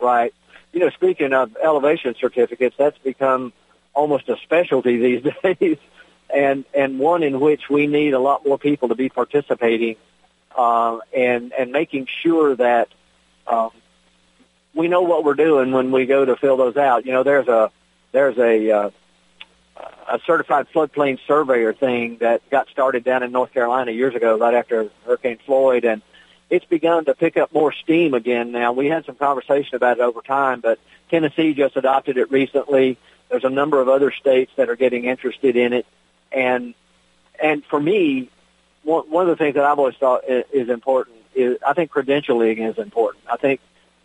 Right. You know, speaking of elevation certificates, that's become almost a specialty these days, and and one in which we need a lot more people to be participating, uh, and and making sure that um, we know what we're doing when we go to fill those out. You know, there's a there's a uh, a certified floodplain surveyor thing that got started down in North Carolina years ago, right after Hurricane Floyd, and it's begun to pick up more steam again now. We had some conversation about it over time, but Tennessee just adopted it recently. There's a number of other states that are getting interested in it, and and for me, one, one of the things that I've always thought i- is important is I think credentialing is important. I think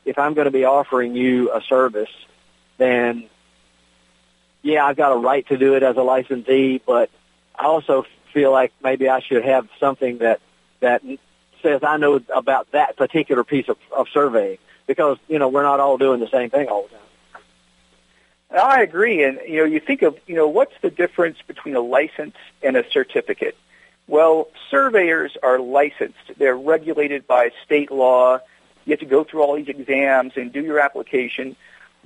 if I'm going to be offering you a service, then yeah, I've got a right to do it as a licensee, but I also feel like maybe I should have something that that says I know about that particular piece of, of surveying because you know we're not all doing the same thing all the time. I agree. And, you know, you think of, you know, what's the difference between a license and a certificate? Well, surveyors are licensed. They're regulated by state law. You have to go through all these exams and do your application.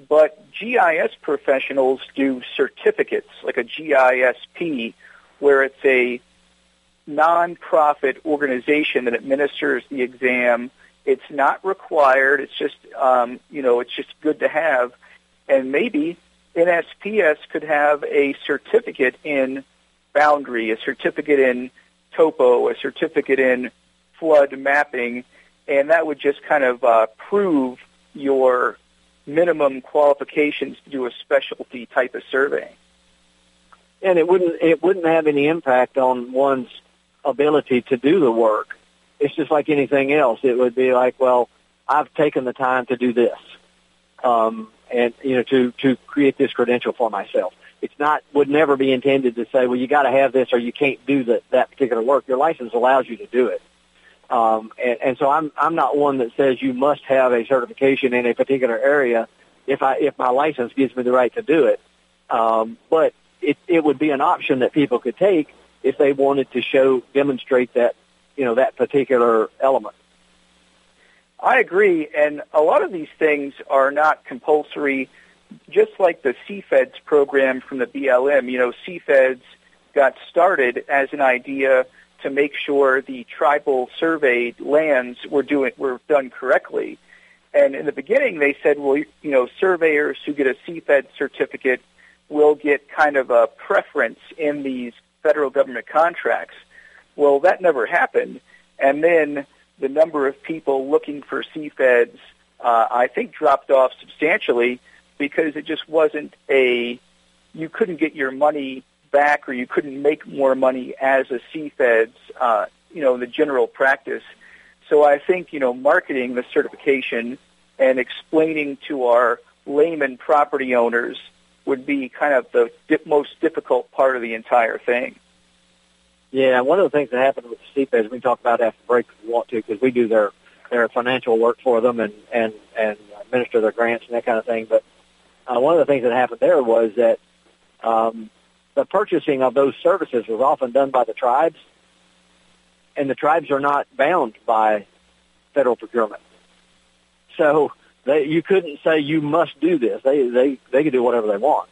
But GIS professionals do certificates, like a GISP, where it's a nonprofit organization that administers the exam. It's not required. It's just, um, you know, it's just good to have. And maybe NSPS could have a certificate in boundary, a certificate in topo, a certificate in flood mapping, and that would just kind of uh, prove your minimum qualifications to do a specialty type of survey. And it wouldn't it wouldn't have any impact on one's ability to do the work. It's just like anything else. It would be like, well, I've taken the time to do this, um, and you know, to to create this credential for myself. It's not would never be intended to say, well, you got to have this or you can't do that that particular work. Your license allows you to do it. Um, and, and so I'm I'm not one that says you must have a certification in a particular area if I if my license gives me the right to do it. Um, but it it would be an option that people could take if they wanted to show demonstrate that you know that particular element. I agree, and a lot of these things are not compulsory. Just like the CFEDS program from the BLM, you know, CFEDS got started as an idea to make sure the tribal surveyed lands were doing were done correctly. And in the beginning, they said, well, you know, surveyors who get a CFED certificate will get kind of a preference in these federal government contracts. Well, that never happened. And then the number of people looking for CFEDs, uh, I think, dropped off substantially because it just wasn't a, you couldn't get your money back or you couldn't make more money as a CFEDS, uh, you know, the general practice. So I think, you know, marketing the certification and explaining to our layman property owners would be kind of the di- most difficult part of the entire thing. Yeah, one of the things that happened with the CFEDs, we talk about after break if you want to, because we do their their financial work for them and and and administer their grants and that kind of thing. But uh, one of the things that happened there was that um, the purchasing of those services was often done by the tribes, and the tribes are not bound by federal procurement. So they, you couldn't say you must do this. They they they could do whatever they want.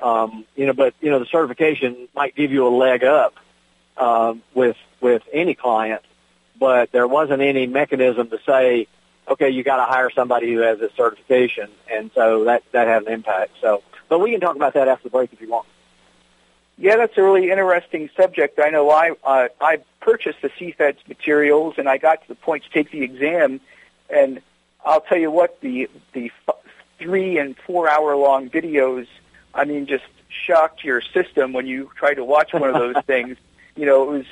Um, you know, but you know the certification might give you a leg up um, with with any client, but there wasn't any mechanism to say, okay, you got to hire somebody who has this certification, and so that that had an impact. So, but we can talk about that after the break if you want. Yeah, that's a really interesting subject. I know I uh, I purchased the CFEDS materials and I got to the point to take the exam, and I'll tell you what the the f- three and four hour long videos. I mean, just shocked your system when you try to watch one of those things. You know, it was.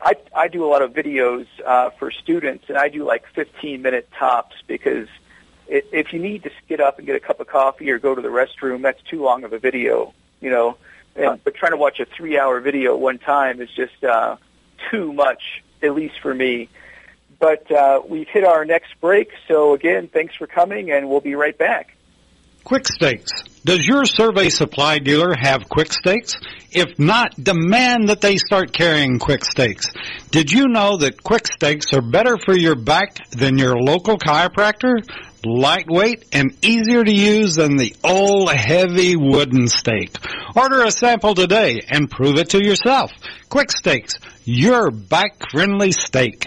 I I do a lot of videos uh, for students, and I do like 15 minute tops because it, if you need to get up and get a cup of coffee or go to the restroom, that's too long of a video. You know, and, but trying to watch a three-hour video at one time is just uh, too much, at least for me. But uh, we've hit our next break, so again, thanks for coming, and we'll be right back. Quick Stakes. Does your survey supply dealer have Quick Stakes? If not, demand that they start carrying Quick Stakes. Did you know that Quick Stakes are better for your back than your local chiropractor? Lightweight and easier to use than the old heavy wooden stake. Order a sample today and prove it to yourself. Quick Stakes, your back friendly stake.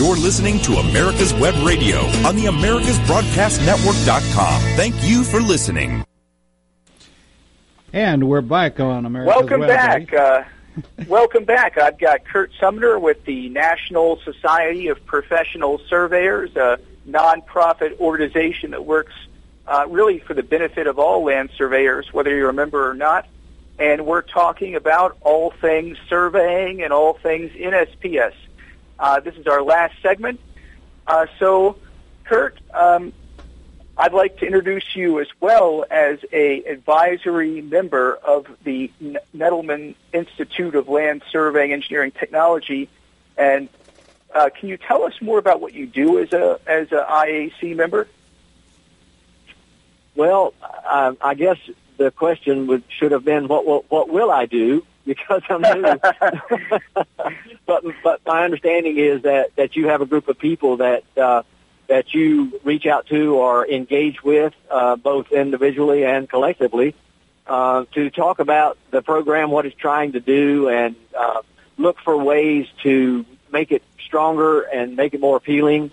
You're listening to America's Web Radio on the AmericasBroadcastNetwork.com. Thank you for listening. And we're back on America's Welcome Web back. Radio. Uh, welcome back. I've got Curt Sumner with the National Society of Professional Surveyors, a nonprofit organization that works uh, really for the benefit of all land surveyors, whether you're a member or not. And we're talking about all things surveying and all things NSPS. Uh, this is our last segment. Uh, so, Curt, um, I'd like to introduce you as well as a advisory member of the Nettleman Institute of Land Surveying Engineering Technology. And uh, can you tell us more about what you do as a as a IAC member? well, I, I guess the question would should have been what, what will I do because I'm new. but but my understanding is that that you have a group of people that uh, that you reach out to or engage with uh, both individually and collectively uh, to talk about the program, what it's trying to do, and uh, look for ways to make it stronger and make it more appealing.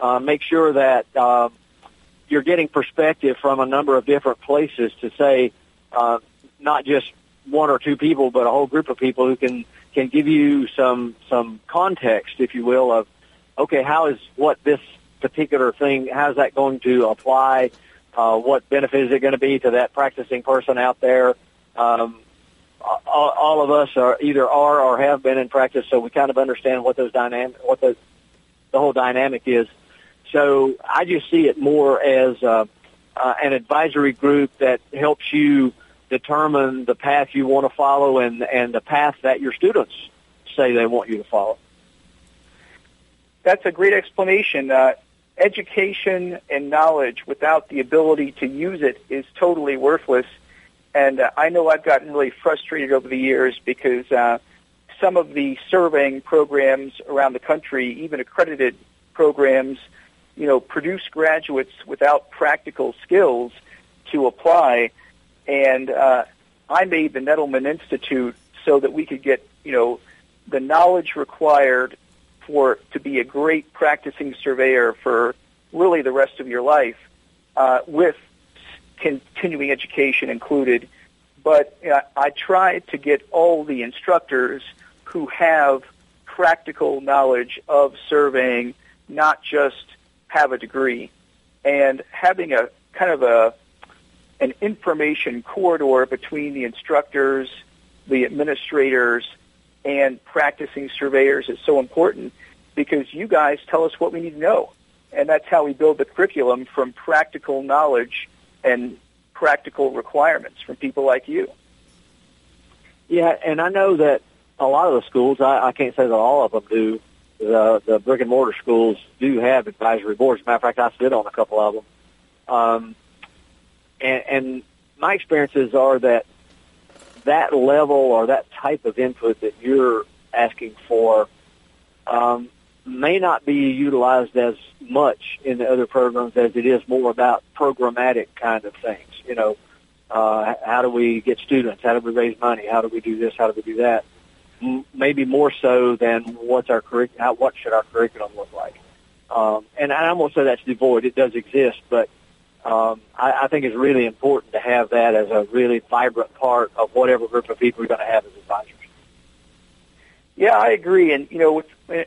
Uh, make sure that uh, you're getting perspective from a number of different places to say uh, not just one or two people, but a whole group of people who can can give you some some context, if you will, of okay, how is what this particular thing, how's that going to apply? Uh, what benefit is it going to be to that practicing person out there? Um, all, all of us are either are or have been in practice, so we kind of understand what those dynamic, what the the whole dynamic is. So I just see it more as uh, uh, an advisory group that helps you determine the path you want to follow and and the path that your students say they want you to follow. That's a great explanation. Uh, education and knowledge without the ability to use it is totally worthless. And uh, I know I've gotten really frustrated over the years because uh, some of the surveying programs around the country, even accredited programs, you know, produce graduates without practical skills to apply. And uh, I made the Nettleman Institute so that we could get, you know, the knowledge required for to be a great practicing surveyor for really the rest of your life, uh, with continuing education included. But uh, I tried to get all the instructors who have practical knowledge of surveying, not just have a degree, and having a kind of a an information corridor between the instructors, the administrators, and practicing surveyors is so important because you guys tell us what we need to know. And that's how we build the curriculum from practical knowledge and practical requirements from people like you. Yeah, and I know that a lot of the schools, I, I can't say that all of them do, the, the brick and mortar schools do have advisory boards. As a matter of fact, I sit on a couple of them. Um, and, and my experiences are that that level or that type of input that you're asking for um, may not be utilized as much in the other programs as it is more about programmatic kind of things. You know, uh, how do we get students? How do we raise money? How do we do this? How do we do that? Maybe more so than what's our curriculum? How, what should our curriculum look like? Um, and I won't say that's devoid. It does exist, but um, I, I think it's really important to have that as a really vibrant part of whatever group of people you're going to have as advisors. Yeah, I agree. And you know,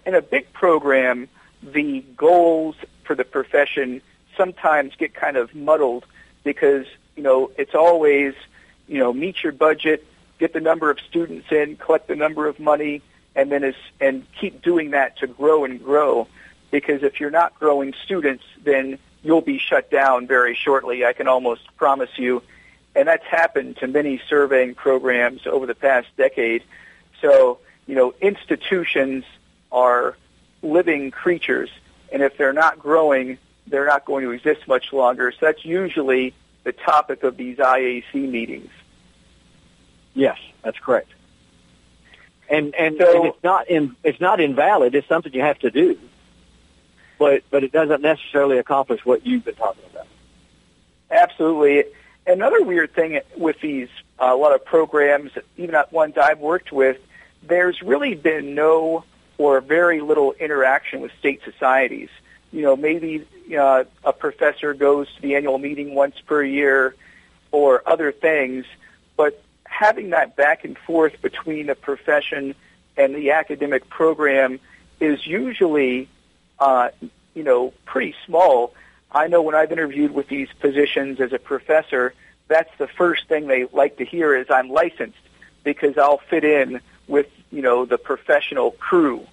in a big program, the goals for the profession sometimes get kind of muddled because you know it's always you know meet your budget, get the number of students in, collect the number of money, and then is and keep doing that to grow and grow. Because if you're not growing students, then you'll be shut down very shortly. I can almost promise you. And that's happened to many surveying programs over the past decade. So, you know, institutions are living creatures, and if they're not growing, they're not going to exist much longer. So that's usually the topic of these IAC meetings. Yes, that's correct. And and, so, and it's not in, it's not invalid. It's something you have to do but but it doesn't necessarily accomplish what you've been talking about. Absolutely. Another weird thing with these uh, a lot of programs, even at ones I've worked with, there's really been no or very little interaction with state societies. You know, maybe uh, a professor goes to the annual meeting once per year or other things, but having that back and forth between the profession and the academic program is usually uh, you know, pretty small. I know when I've interviewed with these positions as a professor, that's the first thing they like to hear is I'm licensed because I'll fit in with, you know, the professional crew.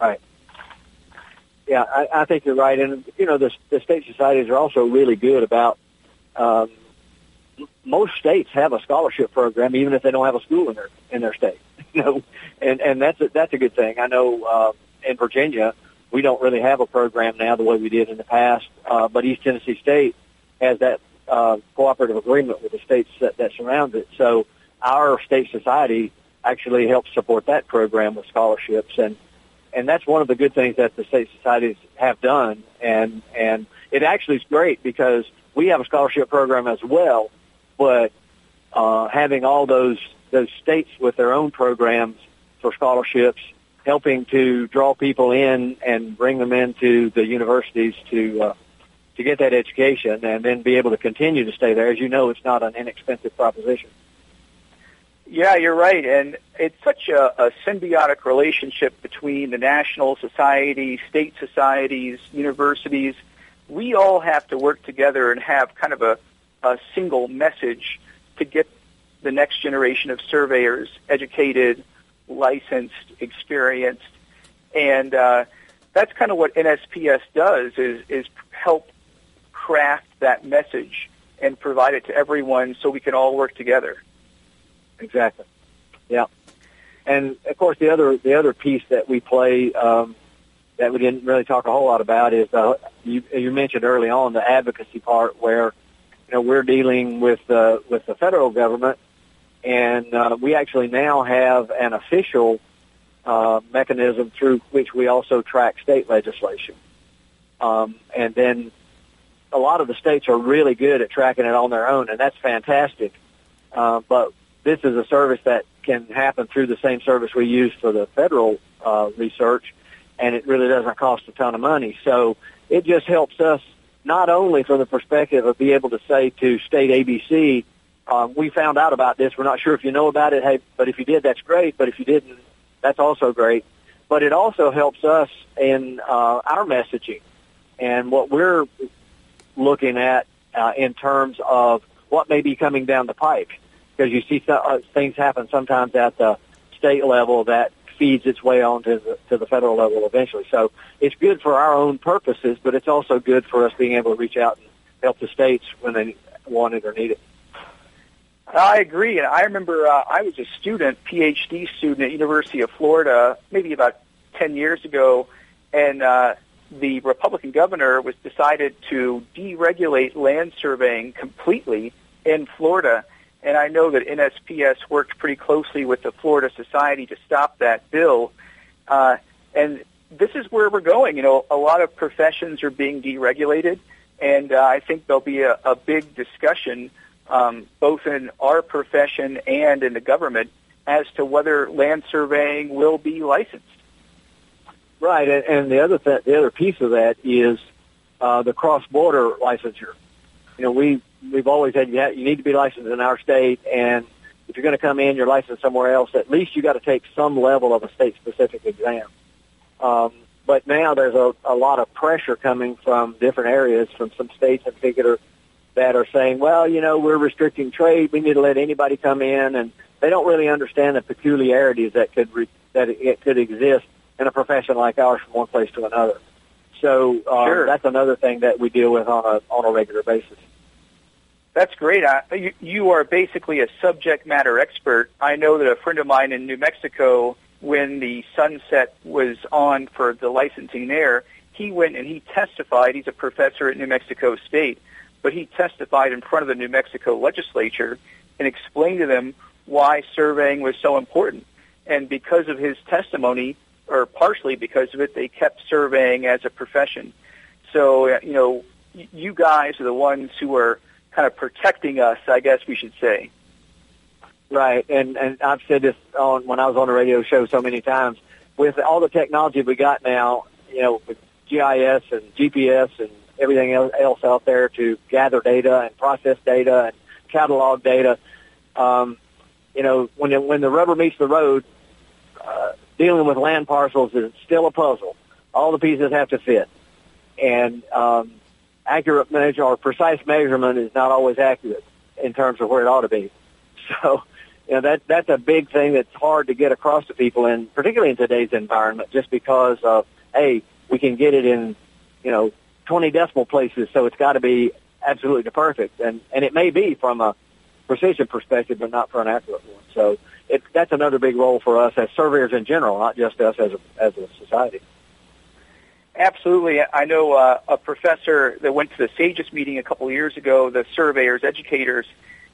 Right. Yeah, I, I think you're right. And, you know, the, the state societies are also really good about, um, most states have a scholarship program, even if they don't have a school in their, in their state, you know, and, and that's a, that's a good thing. I know, uh, in Virginia, we don't really have a program now the way we did in the past. Uh, but East Tennessee State has that uh, cooperative agreement with the states that, that surround it. So our state society actually helps support that program with scholarships and and that's one of the good things that the state societies have done and and it actually is great because we have a scholarship program as well but uh, having all those those states with their own programs for scholarships helping to draw people in and bring them into the universities to uh, to get that education and then be able to continue to stay there. As you know it's not an inexpensive proposition. Yeah, you're right, and it's such a, a symbiotic relationship between the national society, state societies, universities. We all have to work together and have kind of a, a single message to get the next generation of surveyors educated, licensed, experienced, and uh, that's kind of what NSPS does is is help craft that message and provide it to everyone so we can all work together. Exactly. Yeah. And of course, the other the other piece that we play um, that we didn't really talk a whole lot about is uh, you, you mentioned early on the advocacy part, where you know we're dealing with uh, with the federal government, and uh, we actually now have an official uh, mechanism through which we also track state legislation, um, and then a lot of the states are really good at tracking it on their own, and that's fantastic. Uh, but this is a service that can happen through the same service we use for the federal uh, research, and it really doesn't cost a ton of money. So it just helps us not only from the perspective of being able to say to state ABC, um, we found out about this. We're not sure if you know about it. Hey, but if you did, that's great. But if you didn't, that's also great. But it also helps us in uh, our messaging and what we're looking at uh, in terms of what may be coming down the pike because you see th- uh, things happen sometimes at the state level that feeds its way on to the, to the federal level eventually. So it's good for our own purposes, but it's also good for us being able to reach out and help the states when they want it or need it. I agree, and I remember uh, I was a student, PhD student at University of Florida, maybe about ten years ago, and uh, the Republican governor was decided to deregulate land surveying completely in Florida and I know that NSPS worked pretty closely with the Florida Society to stop that bill. Uh, and this is where we're going. You know, a lot of professions are being deregulated, and uh, I think there'll be a, a big discussion um, both in our profession and in the government as to whether land surveying will be licensed. Right, and, and the other th- the other piece of that is uh, the cross border licensure. You know, we we've always said you, you need to be licensed in our state, and if you're going to come in, you're licensed somewhere else. At least you got to take some level of a state-specific exam. Um, but now there's a, a lot of pressure coming from different areas, from some states in particular, that are saying, well, you know, we're restricting trade. We need to let anybody come in, and they don't really understand the peculiarities that could re- that it could exist in a profession like ours from one place to another. So um, sure. that's another thing that we deal with on a on a regular basis. That's great. Uh, you, you are basically a subject matter expert. I know that a friend of mine in New Mexico, when the sunset was on for the licensing there, he went and he testified. He's a professor at New Mexico State, but he testified in front of the New Mexico legislature and explained to them why surveying was so important. And because of his testimony, or partially because of it, they kept surveying as a profession. So, uh, you know, you guys are the ones who are kind of protecting us, I guess we should say. Right, and and I've said this on when I was on a radio show so many times. With all the technology we got now, you know, with GIS and GPS and everything else out there to gather data and process data and catalog data, um, you know, when it, when the rubber meets the road, uh, dealing with land parcels is still a puzzle. All the pieces have to fit, and um, accurate measure or precise measurement is not always accurate in terms of where it ought to be. So, you know, that that's a big thing that's hard to get across to people, and particularly in today's environment, just because of hey, we can get it in, you know, 20 decimal places, so it's got to be absolutely perfect, and and it may be from a precision perspective, but not for an accurate one. So, it that's another big role for us as surveyors in general, not just us as a as a society. Absolutely. I know uh, a professor that went to the SAGES meeting a couple of years ago, the surveyors, educators,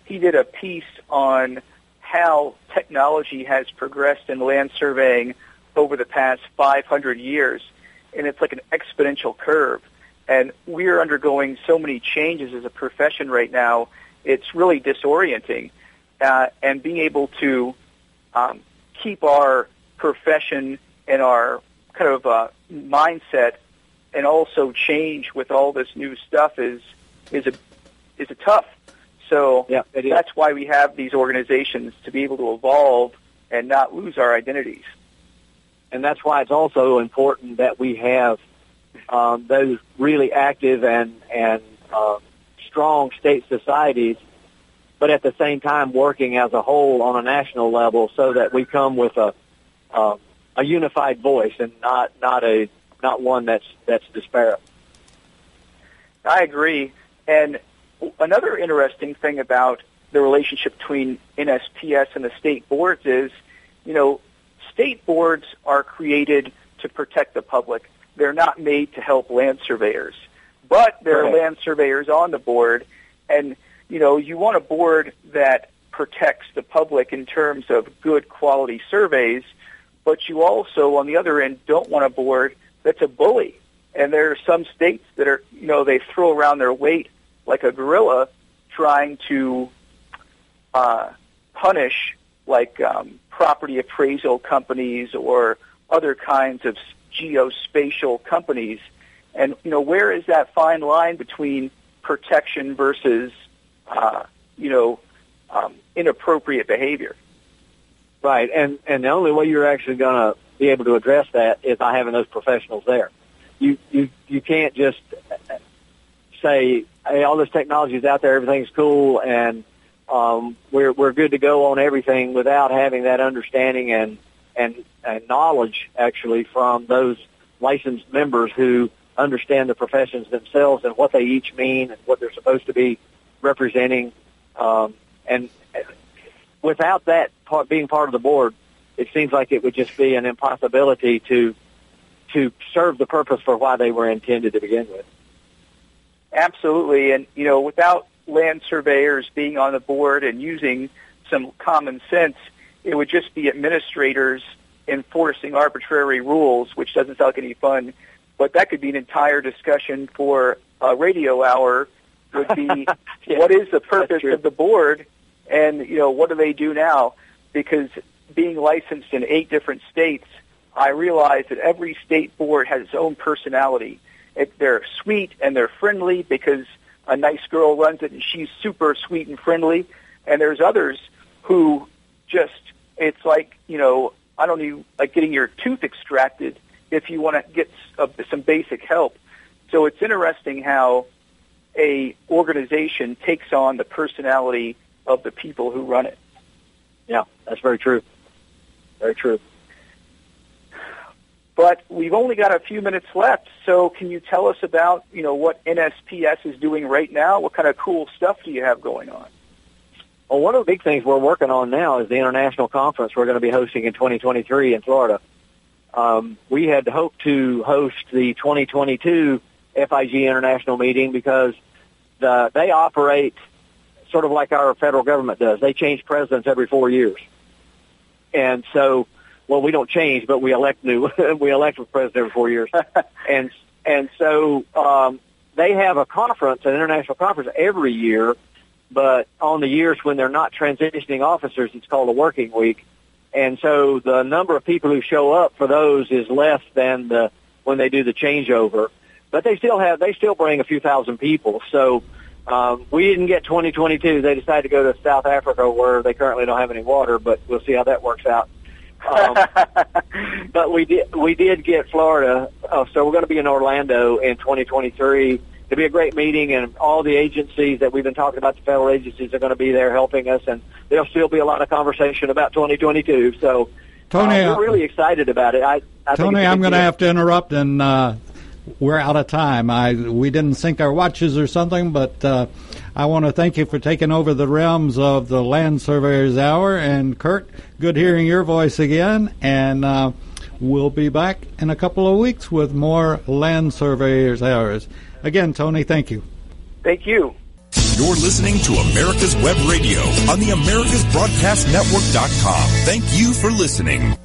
he did a piece on how technology has progressed in land surveying over the past 500 years. And it's like an exponential curve. And we're undergoing so many changes as a profession right now, it's really disorienting. Uh, and being able to um, keep our profession and our kind of uh, mindset and also change with all this new stuff is is a is a tough. So yeah, that's why we have these organizations to be able to evolve and not lose our identities. And that's why it's also important that we have um, those really active and and uh, strong state societies, but at the same time working as a whole on a national level, so that we come with a uh, a unified voice and not not a not one that's that's disparate. I agree. And another interesting thing about the relationship between NSPS and the state boards is, you know, state boards are created to protect the public. They're not made to help land surveyors. But there are land surveyors on the board and you know, you want a board that protects the public in terms of good quality surveys, but you also on the other end don't want a board that's a bully. And there are some states that are, you know, they throw around their weight like a gorilla trying to uh, punish like um, property appraisal companies or other kinds of geospatial companies. And, you know, where is that fine line between protection versus, uh, you know, um, inappropriate behavior? Right. And, and the only way you're actually going to be able to address that is by having those professionals there. You, you, you can't just say, hey, all this technology is out there, everything's cool, and um, we're we're good to go on everything without having that understanding and and and knowledge actually from those licensed members who understand the professions themselves and what they each mean and what they're supposed to be representing. Um, and without that part being part of the board, it seems like it would just be an impossibility to to serve the purpose for why they were intended to begin with. Absolutely, and you know, without land surveyors being on the board and using some common sense, it would just be administrators enforcing arbitrary rules, which doesn't sound like any fun. But that could be an entire discussion for a radio hour. Would be yeah, what is the purpose of the board, and you know what do they do now? Because being licensed in eight different states, I realize that every state board has its own personality. It, they're sweet and they're friendly because a nice girl runs it and she's super sweet and friendly. And there's others who just, it's like, you know, I don't even like getting your tooth extracted if you want to get uh, some basic help. So it's interesting how a organization takes on the personality of the people who run it. Yeah, that's very true. Very true. But we've only got a few minutes left, so can you tell us about, you know, what NSPS is doing right now? What kind of cool stuff do you have going on? Well, one of the big things we're working on now is the international conference we're going to be hosting in 2023 in Florida. Um, we had hoped to host the 2022 FIG International meeting because the, they operate sort of like our federal government does. They change presidents every four years. And so well, we don't change, but we elect new. we elect a president every four years, and and so um, they have a conference, an international conference every year. But on the years when they're not transitioning officers, it's called a working week, and so the number of people who show up for those is less than the when they do the changeover. But they still have they still bring a few thousand people. So um, we didn't get 2022. They decided to go to South Africa where they currently don't have any water, but we'll see how that works out. Um, but we did we did get Florida, uh, so we're going to be in Orlando in 2023. It'll be a great meeting, and all the agencies that we've been talking about, the federal agencies, are going to be there helping us, and there'll still be a lot of conversation about 2022. So, Tony, uh, we're really excited about it. I, I Tony, I'm going to have to interrupt, and uh, we're out of time. I we didn't sync our watches or something, but uh, I want to thank you for taking over the realms of the Land Surveyors Hour. And Curt, good hearing your voice again. And uh, We'll be back in a couple of weeks with more Land Surveyors Hours. Again, Tony, thank you. Thank you. You're listening to America's Web Radio on the AmericasBroadcastNetwork.com. Thank you for listening.